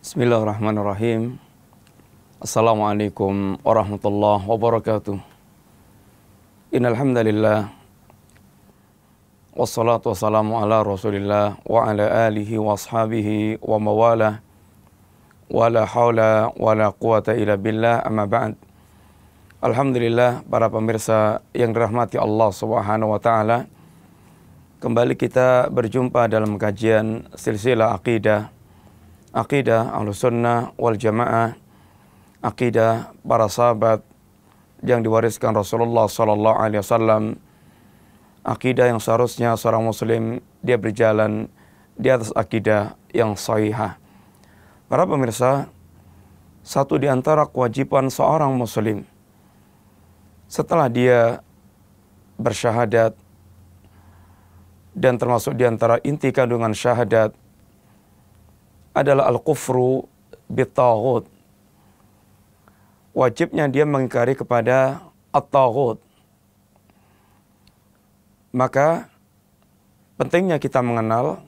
Bismillahirrahmanirrahim. Assalamualaikum warahmatullahi wabarakatuh. Innal hamdalillah wassalatu wassalamu ala Rasulillah wa ala alihi wa ashabihi wa mawalah wa la haula wa la quwata illa billah amma ba'd. Alhamdulillah para pemirsa yang dirahmati Allah Subhanahu wa taala. Kembali kita berjumpa dalam kajian silsilah akidah akidah Ahlussunnah wal Jamaah, akidah para sahabat yang diwariskan Rasulullah sallallahu alaihi wasallam, akidah yang seharusnya seorang muslim dia berjalan di atas akidah yang sahihah. Para pemirsa, satu di antara kewajiban seorang muslim setelah dia bersyahadat dan termasuk di antara inti kandungan syahadat adalah al-kufru bitaghut. Wajibnya dia mengingkari kepada at-taghut. Maka pentingnya kita mengenal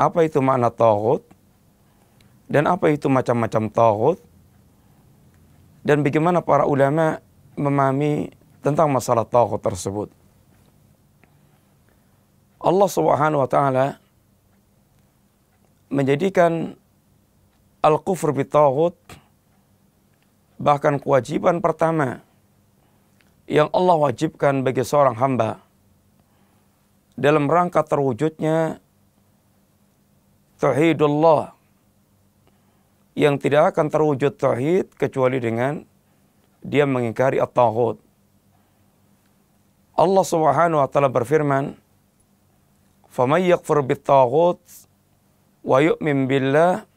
apa itu makna taghut dan apa itu macam-macam taghut dan bagaimana para ulama memahami tentang masalah taghut tersebut. Allah Subhanahu wa taala menjadikan al-kufur bitaghut bahkan kewajiban pertama yang Allah wajibkan bagi seorang hamba dalam rangka terwujudnya tauhidullah yang tidak akan terwujud tauhid kecuali dengan dia mengingkari at-taghut. Allah Subhanahu wa taala berfirman, "Faman yakfur wa yu'min billah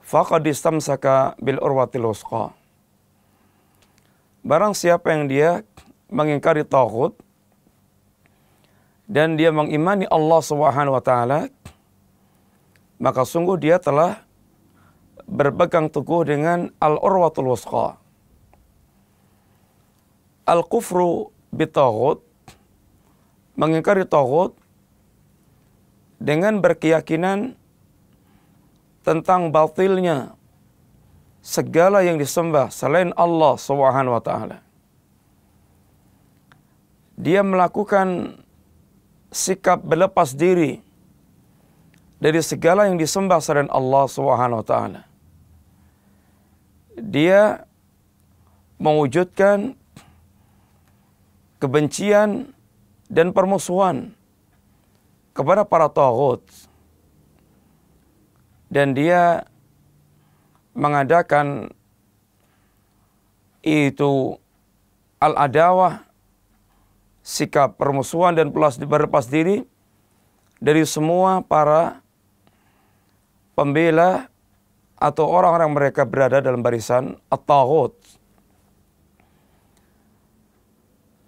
faqad istamsaka bil urwatil wusqa. Barang siapa yang dia mengingkari taghut dan dia mengimani Allah Subhanahu wa taala maka sungguh dia telah berpegang teguh dengan al-urwatul wusqa. Al-kufru bitaghut mengingkari taghut dengan berkeyakinan tentang batilnya segala yang disembah selain Allah Subhanahu wa taala. Dia melakukan sikap berlepas diri dari segala yang disembah selain Allah Subhanahu wa taala. Dia mewujudkan kebencian dan permusuhan kepada para taghut dan dia mengadakan itu al-adawah sikap permusuhan dan berlepas diri dari semua para pembela atau orang-orang mereka berada dalam barisan at-taghut.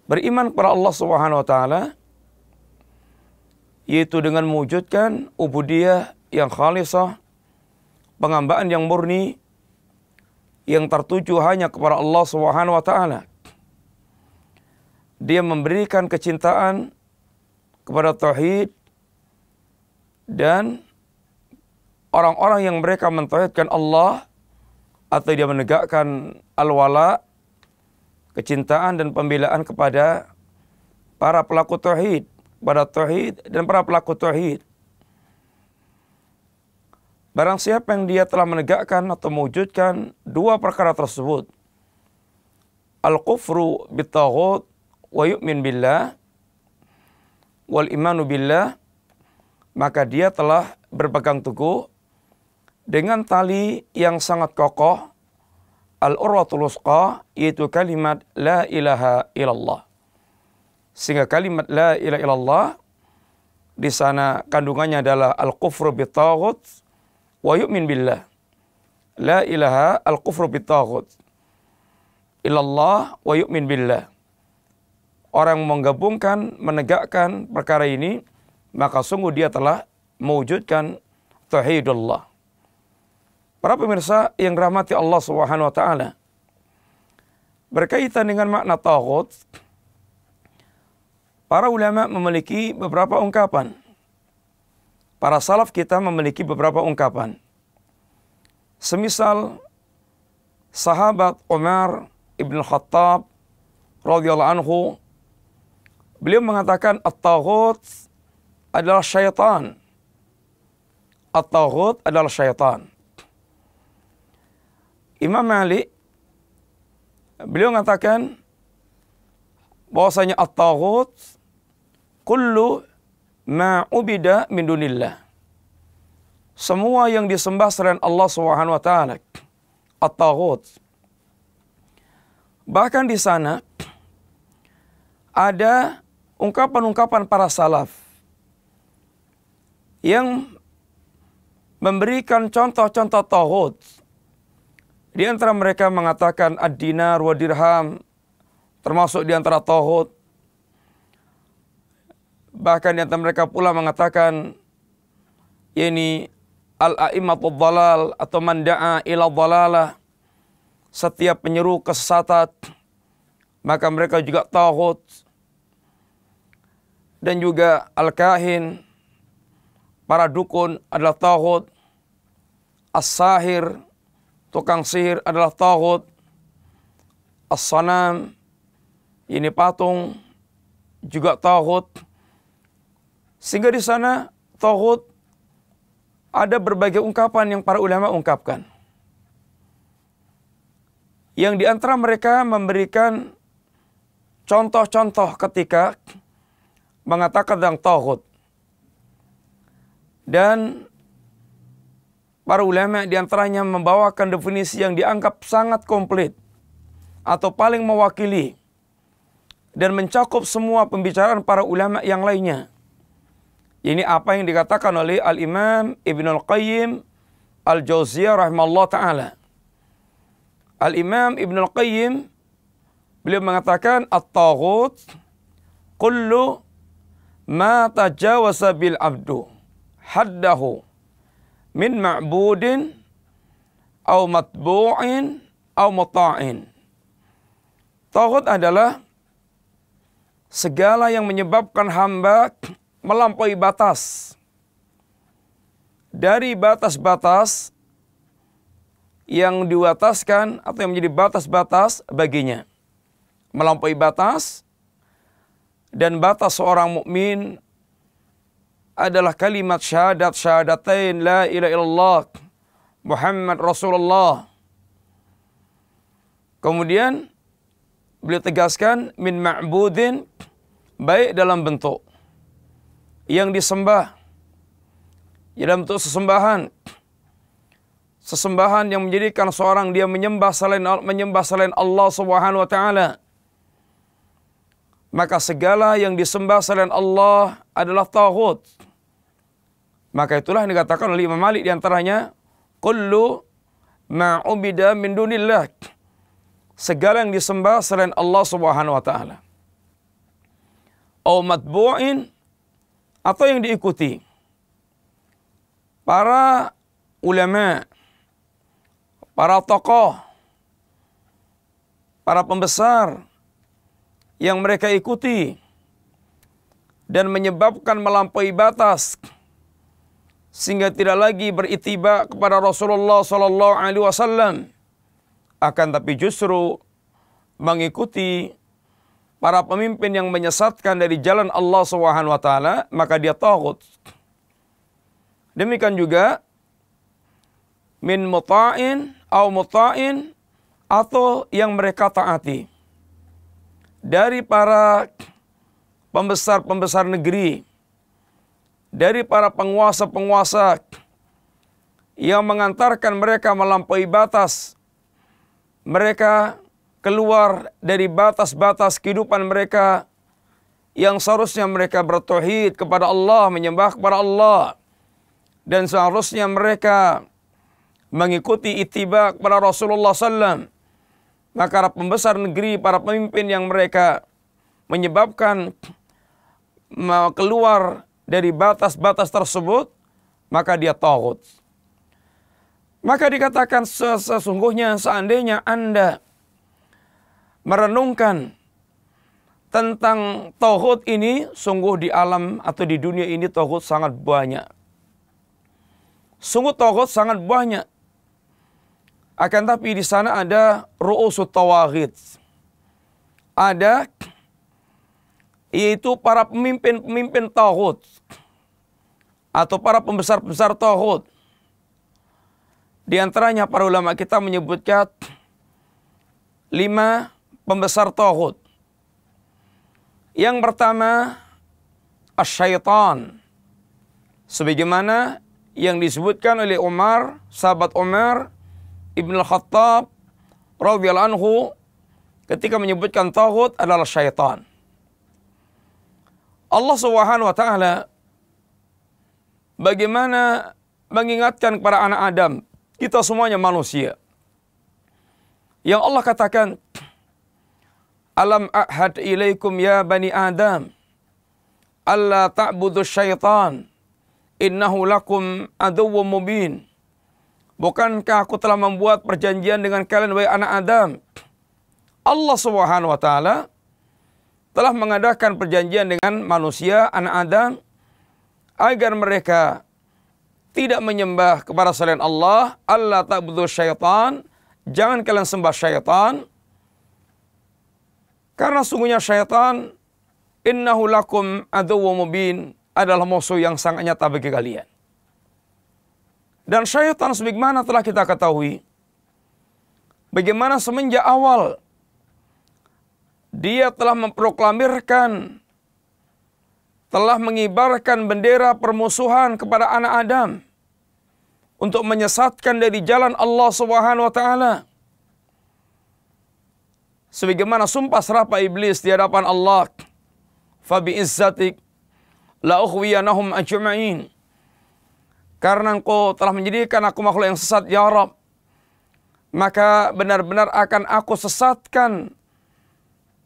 Beriman kepada Allah Subhanahu wa taala yaitu dengan mewujudkan ubudiyah yang khalisah, pengambaan yang murni yang tertuju hanya kepada Allah Subhanahu wa taala. Dia memberikan kecintaan kepada tauhid dan orang-orang yang mereka mentauhidkan Allah atau dia menegakkan al-wala kecintaan dan pembelaan kepada para pelaku tauhid pada tauhid dan para pelaku tauhid. Barang siapa yang dia telah menegakkan atau mewujudkan dua perkara tersebut. Al-kufru bitaghut wa yu'min billah wal imanu billah maka dia telah berpegang teguh dengan tali yang sangat kokoh al-urwatul yaitu kalimat la ilaha illallah. Sehingga kalimat la ilaha illallah di sana kandungannya adalah al-kufru bitaghut wa yu'min billah. La ilaha al-kufru bitaghut. Ilallah wa yu'min billah. Orang menggabungkan, menegakkan perkara ini, maka sungguh dia telah mewujudkan tauhidullah. Para pemirsa yang rahmati Allah Subhanahu wa taala. Berkaitan dengan makna taghut, Para ulama memiliki beberapa ungkapan. Para salaf kita memiliki beberapa ungkapan. semisal sahabat Umar ibn Khattab radhiyallahu anhu beliau mengatakan at-taghut adalah syaitan. At-taghut adalah syaitan. Imam Malik beliau mengatakan bahwasanya at-taghut kullu ma ubida min dunillah. Semua yang disembah selain Allah Subhanahu wa taala at-taghut. Bahkan di sana ada ungkapan-ungkapan para salaf yang memberikan contoh-contoh tauhid. Di antara mereka mengatakan ad-dinar wa dirham termasuk di antara tauhid. Bahkan antara mereka pula mengatakan ini al-a'immatul dalal atau manda'a ila dalalah setiap penyeru kesesatan maka mereka juga tauhid dan juga al-kahin para dukun adalah tauhid as-sahir tukang sihir adalah tauhid as-sanam ini patung juga tauhid sehingga di sana tauhid ada berbagai ungkapan yang para ulama ungkapkan yang di antara mereka memberikan contoh-contoh ketika mengatakan tentang tauhid. Dan para ulama di antaranya membawakan definisi yang dianggap sangat komplit atau paling mewakili dan mencakup semua pembicaraan para ulama yang lainnya. Ini apa yang dikatakan oleh Al-Imam Ibn Al-Qayyim Al-Jauziyah rahimahullah ta'ala. Al-Imam Ibn Al-Qayyim beliau mengatakan at-taghut kullu ma tajawasa bil abdu haddahu min ma'budin au matbu'in au muta'in. Taghut adalah segala yang menyebabkan hamba melampaui batas dari batas-batas yang diwataskan atau yang menjadi batas-batas baginya. Melampaui batas dan batas seorang mukmin adalah kalimat syahadat syahadatain la ilaha illallah Muhammad Rasulullah. Kemudian beliau tegaskan min ma'budin baik dalam bentuk yang disembah dalam bentuk sesembahan sesembahan yang menjadikan seorang dia menyembah selain menyembah selain Allah Subhanahu wa taala. Maka segala yang disembah selain Allah adalah tauhid. Maka itulah yang dikatakan oleh Imam Malik di antaranya kullu ma ubida min dunillah. Segala yang disembah selain Allah Subhanahu wa taala. Au matbu'in atau yang diikuti. Para ulama para tokoh, para pembesar yang mereka ikuti dan menyebabkan melampaui batas sehingga tidak lagi beritiba kepada Rasulullah sallallahu alaihi wasallam akan tapi justru mengikuti para pemimpin yang menyesatkan dari jalan Allah Subhanahu wa taala maka dia tagut. Demikian juga min muta'in au muta'in atau yang mereka taati. Dari para pembesar-pembesar negeri, dari para penguasa-penguasa yang mengantarkan mereka melampaui batas. Mereka keluar dari batas-batas kehidupan mereka yang seharusnya mereka bertauhid kepada Allah, menyembah kepada Allah. Dan seharusnya mereka mengikuti itiba kepada Rasulullah SAW. Maka para pembesar negeri, para pemimpin yang mereka menyebabkan keluar dari batas-batas tersebut, maka dia tauhid. Maka dikatakan sesungguhnya seandainya Anda merenungkan tentang tauhid ini, sungguh di alam atau di dunia ini tauhid sangat banyak. Sungguh tauhid sangat banyak Akan tapi di sana ada ru'usut tawaghid. Ada yaitu para pemimpin-pemimpin tauhid atau para pembesar-pembesar tauhid. Di antaranya para ulama kita menyebutkan lima pembesar tauhid. Yang pertama asyaitan. Sebagaimana yang disebutkan oleh Umar, sahabat Umar Ibn Khattab radhiyallahu anhu ketika menyebutkan tauhid adalah syaitan. Allah Subhanahu wa taala bagaimana mengingatkan kepada anak Adam, kita semuanya manusia. Yang Allah katakan, Alam ahad ilaikum ya bani Adam, alla ta'budu syaitan, innahu lakum aduwwum mubin. Bukankah aku telah membuat perjanjian dengan kalian wahai anak Adam? Allah Subhanahu wa taala telah mengadakan perjanjian dengan manusia anak Adam agar mereka tidak menyembah kepada selain Allah, Allah tak butuh syaitan, jangan kalian sembah syaitan. Karena sungguhnya syaitan innahu lakum aduwwu mubin adalah musuh yang sangat nyata bagi kalian. Dan syaitan sebagaimana telah kita ketahui, bagaimana semenjak awal dia telah memproklamirkan, telah mengibarkan bendera permusuhan kepada anak Adam untuk menyesatkan dari jalan Allah Subhanahu wa taala. Sebagaimana sumpah serapa iblis di hadapan Allah, "Fabi izzatik la ukhwiyanahum ajma'in." Karena engkau telah menjadikan aku makhluk yang sesat, ya Rabb. Maka benar-benar akan aku sesatkan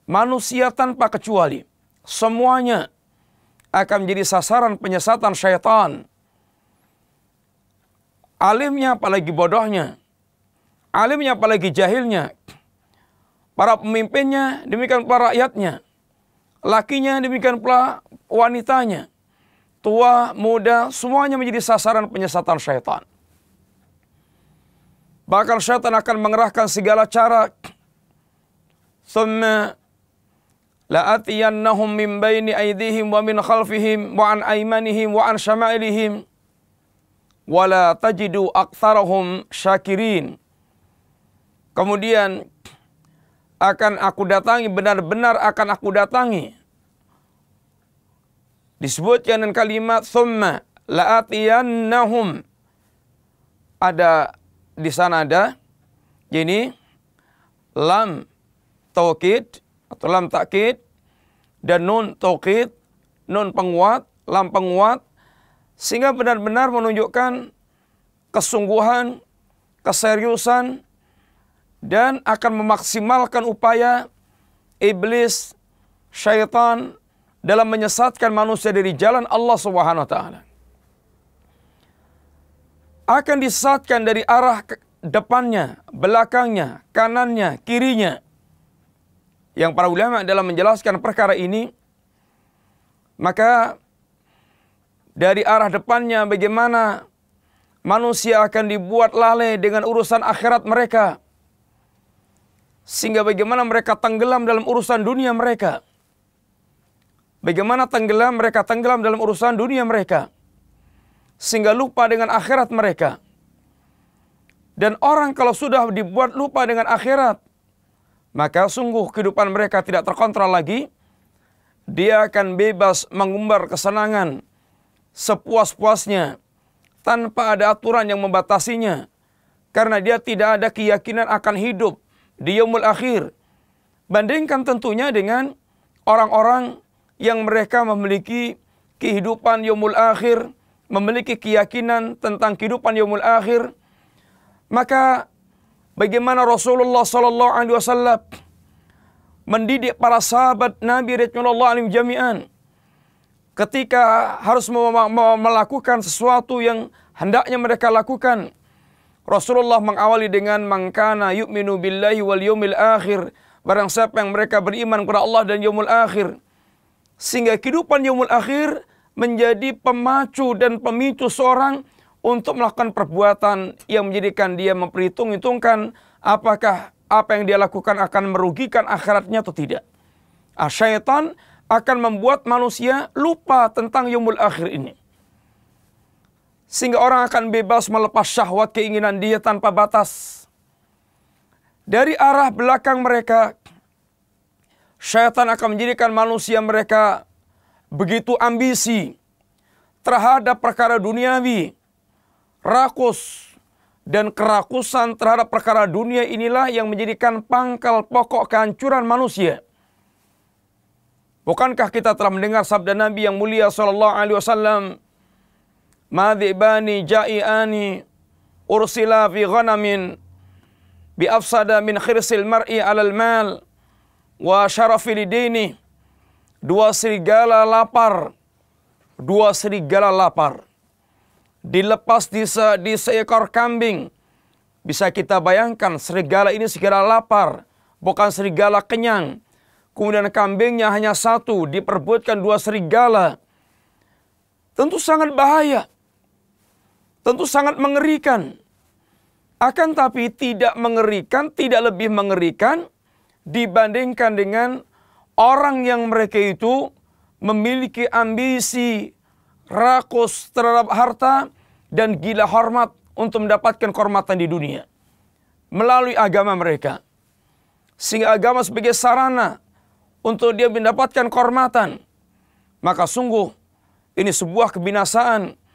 manusia tanpa kecuali. Semuanya akan menjadi sasaran penyesatan syaitan. Alimnya apalagi bodohnya. Alimnya apalagi jahilnya. Para pemimpinnya demikian pula rakyatnya. Lakinya demikian pula wanitanya tua, muda, semuanya menjadi sasaran penyesatan syaitan. Bahkan syaitan akan mengerahkan segala cara. Thumma la'atiyannahum min baini aydihim wa min khalfihim wa an aymanihim wa an syama'ilihim wa la tajidu aktsarahum syakirin. Kemudian akan aku datangi, benar-benar akan aku datangi. Disebutkan dengan kalimat thumma la'atiyannahum. Ada di sana ada ini lam taukid atau lam takkid dan nun taukid nun penguat lam penguat sehingga benar-benar menunjukkan kesungguhan keseriusan dan akan memaksimalkan upaya iblis syaitan dalam menyesatkan manusia dari jalan Allah Subhanahu wa taala. Akan disesatkan dari arah depannya, belakangnya, kanannya, kirinya. Yang para ulama dalam menjelaskan perkara ini maka dari arah depannya bagaimana manusia akan dibuat lalai dengan urusan akhirat mereka. Sehingga bagaimana mereka tenggelam dalam urusan dunia mereka. Bagaimana tenggelam mereka tenggelam dalam urusan dunia mereka. Sehingga lupa dengan akhirat mereka. Dan orang kalau sudah dibuat lupa dengan akhirat, maka sungguh kehidupan mereka tidak terkontrol lagi. Dia akan bebas mengumbar kesenangan sepuas-puasnya tanpa ada aturan yang membatasinya. Karena dia tidak ada keyakinan akan hidup di yaumul akhir. Bandingkan tentunya dengan orang-orang yang mereka memiliki kehidupan yaumul akhir, memiliki keyakinan tentang kehidupan yaumul akhir, maka bagaimana Rasulullah sallallahu alaihi wasallam mendidik para sahabat Nabi radhiyallahu anhum jami'an ketika harus melakukan sesuatu yang hendaknya mereka lakukan. Rasulullah mengawali dengan mangkana yu'minu billahi wal yawmil akhir. Barang siapa yang mereka beriman kepada Allah dan yaumul akhir. Sehingga kehidupan yaumul akhir menjadi pemacu dan pemicu seorang untuk melakukan perbuatan yang menjadikan dia memperhitung-hitungkan apakah apa yang dia lakukan akan merugikan akhiratnya atau tidak. Ah, syaitan akan membuat manusia lupa tentang yumul akhir ini. Sehingga orang akan bebas melepas syahwat keinginan dia tanpa batas. Dari arah belakang mereka, syaitan akan menjadikan manusia mereka begitu ambisi terhadap perkara duniawi, rakus, dan kerakusan terhadap perkara dunia inilah yang menjadikan pangkal pokok kehancuran manusia. Bukankah kita telah mendengar sabda Nabi yang mulia sallallahu alaihi wasallam, "Madhibani ja'iani ursila fi ghanamin bi afsada min khirsil mar'i 'alal mal wa syarafi lidini." Dua serigala lapar, dua serigala lapar dilepas di, se, di seekor kambing. Bisa kita bayangkan serigala ini segera lapar, bukan serigala kenyang. Kemudian kambingnya hanya satu, diperbutkan dua serigala. Tentu sangat bahaya. Tentu sangat mengerikan. Akan tapi tidak mengerikan, tidak lebih mengerikan dibandingkan dengan orang yang mereka itu memiliki ambisi rakus terhadap harta dan gila hormat untuk mendapatkan kehormatan di dunia melalui agama mereka. Sehingga agama sebagai sarana untuk dia mendapatkan kehormatan. Maka sungguh ini sebuah kebinasaan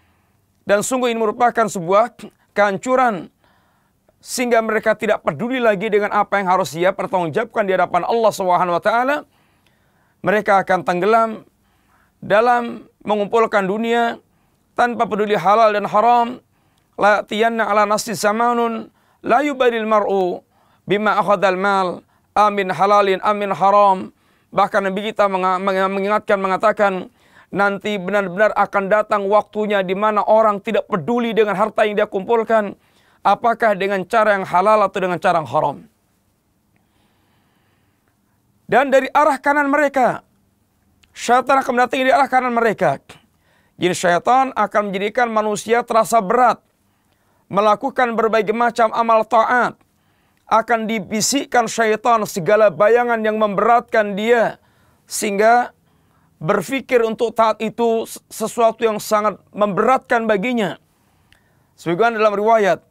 dan sungguh ini merupakan sebuah kehancuran sehingga mereka tidak peduli lagi dengan apa yang harus dia pertanggungjawabkan di hadapan Allah Subhanahu wa taala. Mereka akan tenggelam dalam mengumpulkan dunia tanpa peduli halal dan haram la tiyanna ala nasi zamanun la yubadil mar'u bima akhadal mal amin halalin amin haram bahkan Nabi kita mengingatkan mengatakan nanti benar-benar akan datang waktunya di mana orang tidak peduli dengan harta yang dia kumpulkan apakah dengan cara yang halal atau dengan cara yang haram dan dari arah kanan mereka syaitan akan mendatangi di arah kanan mereka Jin syaitan akan menjadikan manusia terasa berat. Melakukan berbagai macam amal taat. Akan dibisikkan syaitan segala bayangan yang memberatkan dia. Sehingga berpikir untuk taat itu sesuatu yang sangat memberatkan baginya. Sebagaimana dalam riwayat,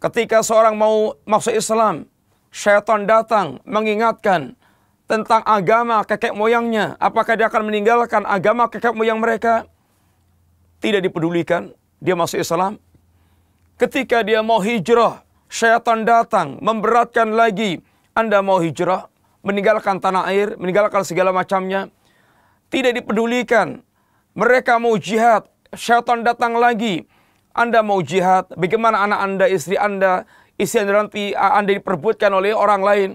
ketika seorang mau masuk Islam, syaitan datang mengingatkan tentang agama kakek moyangnya. Apakah dia akan meninggalkan agama kakek moyang mereka? tidak dipedulikan, dia masuk Islam. Ketika dia mau hijrah, syaitan datang memberatkan lagi. Anda mau hijrah, meninggalkan tanah air, meninggalkan segala macamnya. Tidak dipedulikan. Mereka mau jihad, syaitan datang lagi. Anda mau jihad, bagaimana anak Anda, istri Anda, istri Anda nanti Anda diperbutkan oleh orang lain.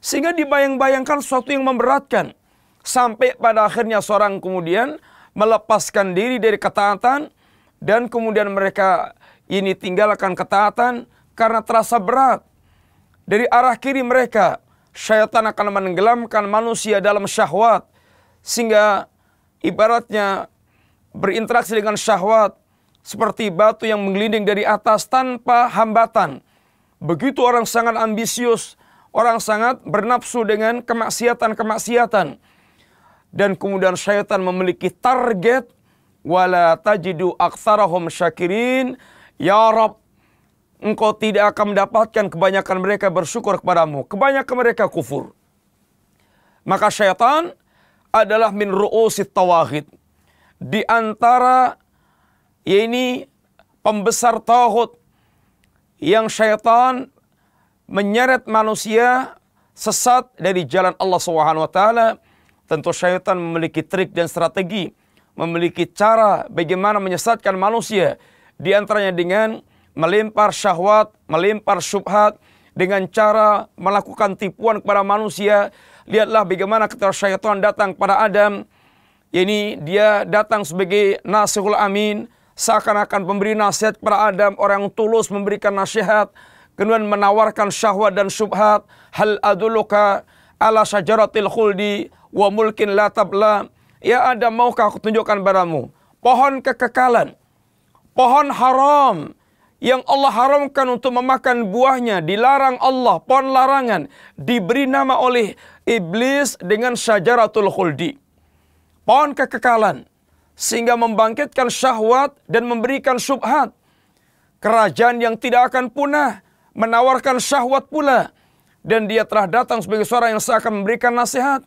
Sehingga dibayang-bayangkan sesuatu yang memberatkan. Sampai pada akhirnya seorang kemudian melepaskan diri dari ketaatan dan kemudian mereka ini tinggalkan ketaatan karena terasa berat. Dari arah kiri mereka, syaitan akan menenggelamkan manusia dalam syahwat sehingga ibaratnya berinteraksi dengan syahwat seperti batu yang menggelinding dari atas tanpa hambatan. Begitu orang sangat ambisius, orang sangat bernafsu dengan kemaksiatan-kemaksiatan. Dan kemudian syaitan memiliki target wala tajidu aktsarahum syakirin. Ya rab engkau tidak akan mendapatkan kebanyakan mereka bersyukur kepadamu. Kebanyakan mereka kufur. Maka syaitan adalah min ru'usit tawahid di antara ini pembesar tauhid yang syaitan menyeret manusia sesat dari jalan Allah Subhanahu wa Tentu syaitan memiliki trik dan strategi, memiliki cara bagaimana menyesatkan manusia. Di antaranya dengan melempar syahwat, melempar syubhat, dengan cara melakukan tipuan kepada manusia. Lihatlah bagaimana ketika syaitan datang kepada Adam, ini dia datang sebagai nasihul amin, seakan-akan memberi nasihat kepada Adam, orang yang tulus memberikan nasihat, kemudian menawarkan syahwat dan syubhat, hal aduluka ala syajaratil khuldi wa mulkin la tabla. Ya Adam, maukah aku tunjukkan padamu? Pohon kekekalan, pohon haram yang Allah haramkan untuk memakan buahnya, dilarang Allah, pohon larangan, diberi nama oleh iblis dengan syajaratul khuldi. Pohon kekekalan, sehingga membangkitkan syahwat dan memberikan syubhat. Kerajaan yang tidak akan punah, menawarkan syahwat pula. Dan dia telah datang sebagai suara yang seakan memberikan nasihat.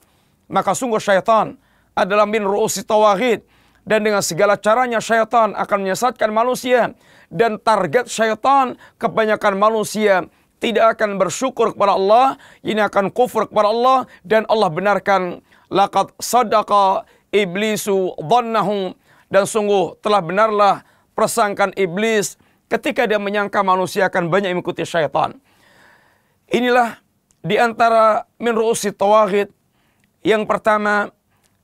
Maka sungguh syaitan adalah min ru'usi tawahid. Dan dengan segala caranya syaitan akan menyesatkan manusia dan target syaitan kebanyakan manusia tidak akan bersyukur kepada Allah, ini akan kufur kepada Allah dan Allah benarkan laqad sadaqa iblisu dhannahu dan sungguh telah benarlah persangkaan iblis ketika dia menyangka manusia akan banyak mengikuti syaitan. Inilah di antara min ru'usi yang pertama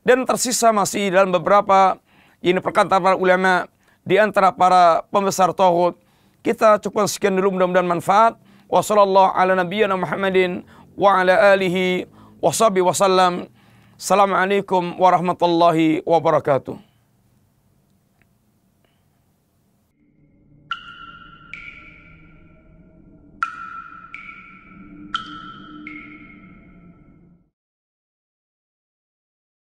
dan tersisa masih dalam beberapa ini perkataan para ulama di antara para pembesar tauhid. Kita cukup sekian dulu mudah-mudahan manfaat. Wassallallahu ala nabiyyina Muhammadin wa ala alihi wa wasallam. Assalamualaikum warahmatullahi wabarakatuh.